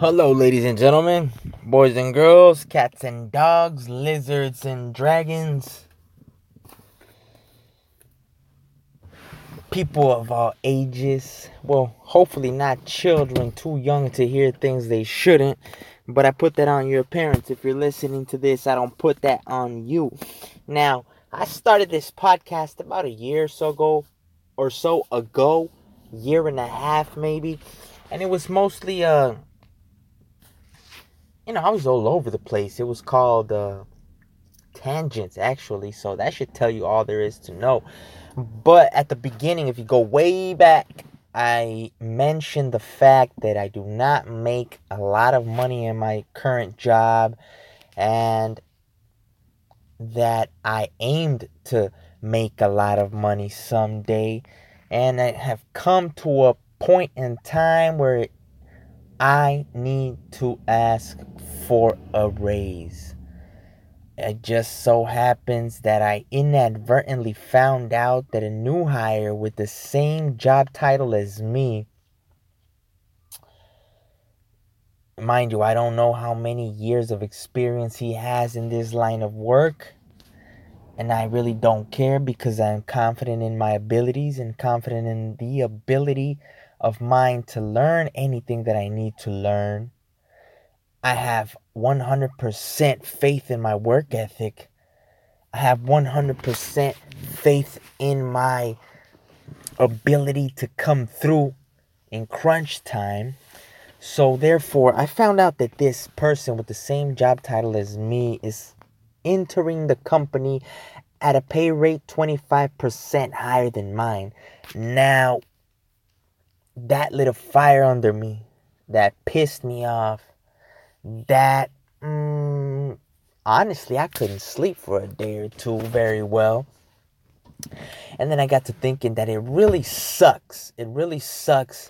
Hello, ladies and gentlemen, boys and girls, cats and dogs, lizards and dragons, people of all ages. Well, hopefully, not children too young to hear things they shouldn't, but I put that on your parents. If you're listening to this, I don't put that on you. Now, I started this podcast about a year or so ago, or so ago, year and a half maybe, and it was mostly uh you know, I was all over the place. It was called uh, Tangents, actually. So that should tell you all there is to know. But at the beginning, if you go way back, I mentioned the fact that I do not make a lot of money in my current job and that I aimed to make a lot of money someday. And I have come to a point in time where I need to ask for a raise. It just so happens that I inadvertently found out that a new hire with the same job title as me, mind you, I don't know how many years of experience he has in this line of work. And I really don't care because I'm confident in my abilities and confident in the ability of mine to learn anything that I need to learn. I have 100% faith in my work ethic. I have 100% faith in my ability to come through in crunch time. So, therefore, I found out that this person with the same job title as me is entering the company at a pay rate 25% higher than mine. Now, that lit a fire under me that pissed me off that mm, honestly i couldn't sleep for a day or two very well. And then i got to thinking that it really sucks. It really sucks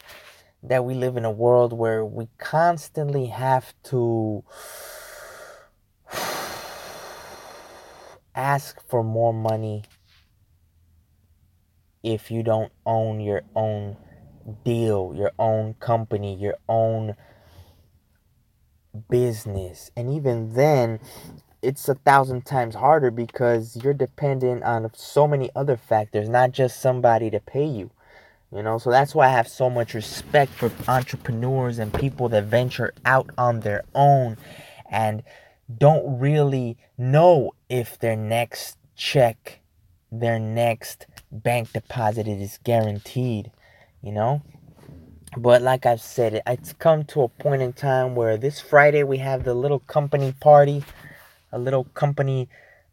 that we live in a world where we constantly have to ask for more money if you don't own your own deal, your own company, your own business. And even then, it's a thousand times harder because you're dependent on so many other factors, not just somebody to pay you. You know, so that's why I have so much respect for entrepreneurs and people that venture out on their own and don't really know if their next check, their next bank deposit is guaranteed you know? But like I've said, it's come to a point in time where this Friday we have the little company party, a little company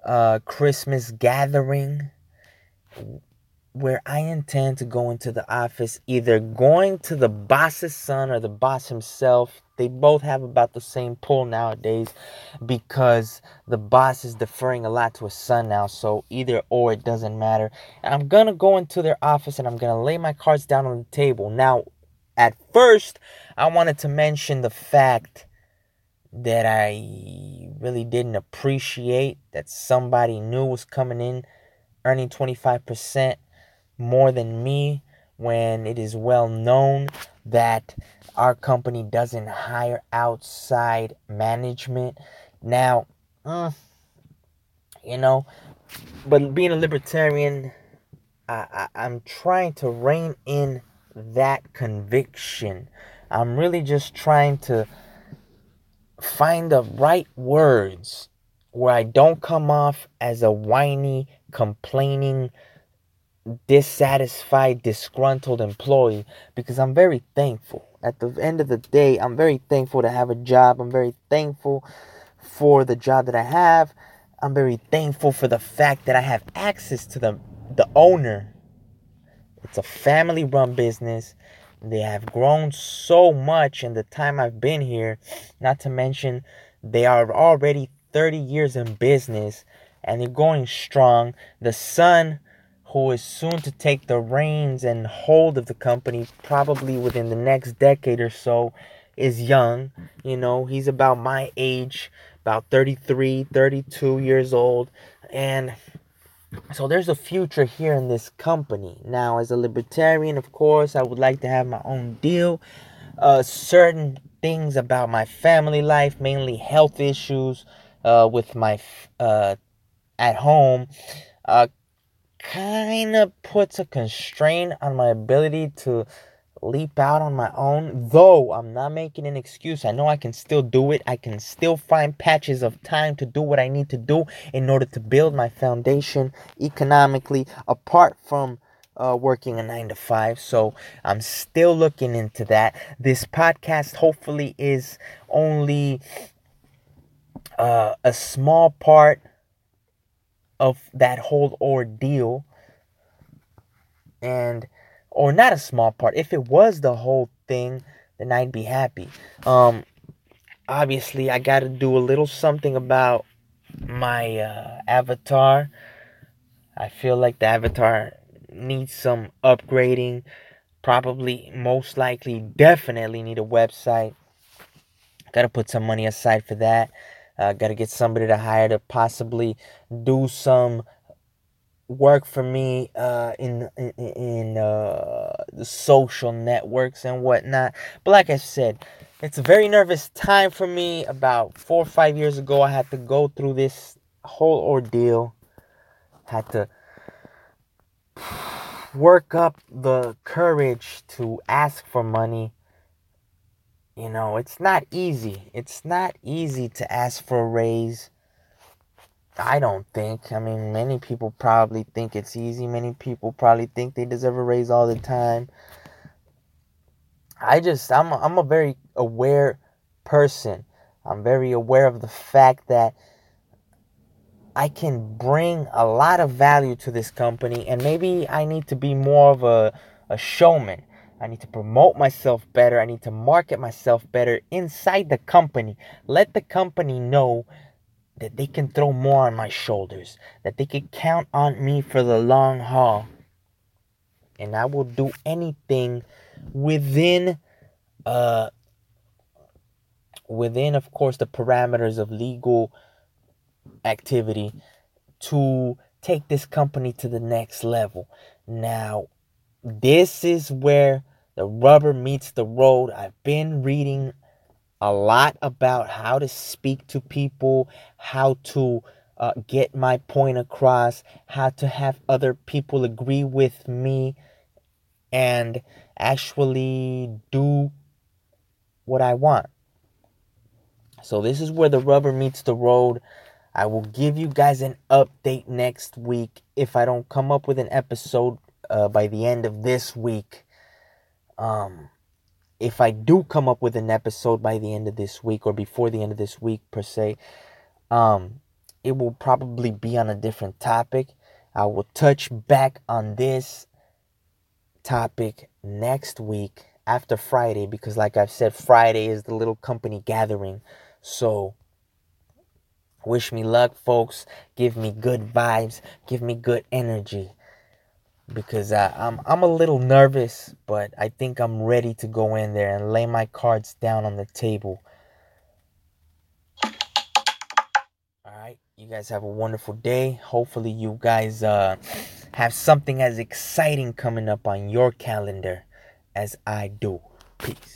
uh, Christmas gathering where I intend to go into the office, either going to the boss's son or the boss himself. They both have about the same pull nowadays because the boss is deferring a lot to his son now. So either or, it doesn't matter. I'm gonna go into their office and I'm gonna lay my cards down on the table. Now, at first, I wanted to mention the fact that I really didn't appreciate that somebody new was coming in earning 25% more than me when it is well known that our company doesn't hire outside management. Now, mm, you know, but being a libertarian, I, I, I'm trying to rein in that conviction. I'm really just trying to find the right words where I don't come off as a whiny, complaining, dissatisfied, disgruntled employee because I'm very thankful. At the end of the day, I'm very thankful to have a job. I'm very thankful for the job that I have. I'm very thankful for the fact that I have access to the the owner. It's a family run business. They have grown so much in the time I've been here, not to mention they are already 30 years in business and they're going strong. The son who is soon to take the reins and hold of the company, probably within the next decade or so, is young. You know, he's about my age, about 33, 32 years old. And so there's a future here in this company. Now, as a libertarian, of course, I would like to have my own deal. Uh, certain things about my family life, mainly health issues uh, with my uh, at home, uh, kind of puts a constraint on my ability to leap out on my own. Though I'm not making an excuse, I know I can still do it. I can still find patches of time to do what I need to do in order to build my foundation economically apart from uh, working a nine to five. So I'm still looking into that. This podcast hopefully is only uh, a small part of that whole ordeal. And, or not a small part. If it was the whole thing, then I'd be happy. Um, obviously, I got to do a little something about my uh, avatar. I feel like the avatar needs some upgrading. Probably, most likely, definitely need a website. Gotta put some money aside for that. Uh, gotta get somebody to hire to possibly do some work for me uh, in in, in uh, the social networks and whatnot. But like I said, it's a very nervous time for me. About four or five years ago, I had to go through this whole ordeal. Had to work up the courage to ask for money. You know, it's not easy. It's not easy to ask for a raise. I don't think. I mean, many people probably think it's easy. Many people probably think they deserve a raise all the time. I just I'm a, I'm a very aware person. I'm very aware of the fact that I can bring a lot of value to this company, and maybe I need to be more of a, a showman. I need to promote myself better. I need to market myself better inside the company. Let the company know that they can throw more on my shoulders, that they can count on me for the long haul. And I will do anything within uh within of course the parameters of legal activity to take this company to the next level. Now, this is where the rubber meets the road. I've been reading a lot about how to speak to people, how to uh, get my point across, how to have other people agree with me, and actually do what I want. So, this is where the rubber meets the road. I will give you guys an update next week if I don't come up with an episode uh, by the end of this week. Um, if I do come up with an episode by the end of this week or before the end of this week per se, um, it will probably be on a different topic. I will touch back on this topic next week after Friday because, like I've said, Friday is the little company gathering. So Wish me luck, folks. Give me good vibes. Give me good energy. Because uh, I'm, I'm a little nervous, but I think I'm ready to go in there and lay my cards down on the table. Alright, you guys have a wonderful day. Hopefully, you guys uh, have something as exciting coming up on your calendar as I do. Peace.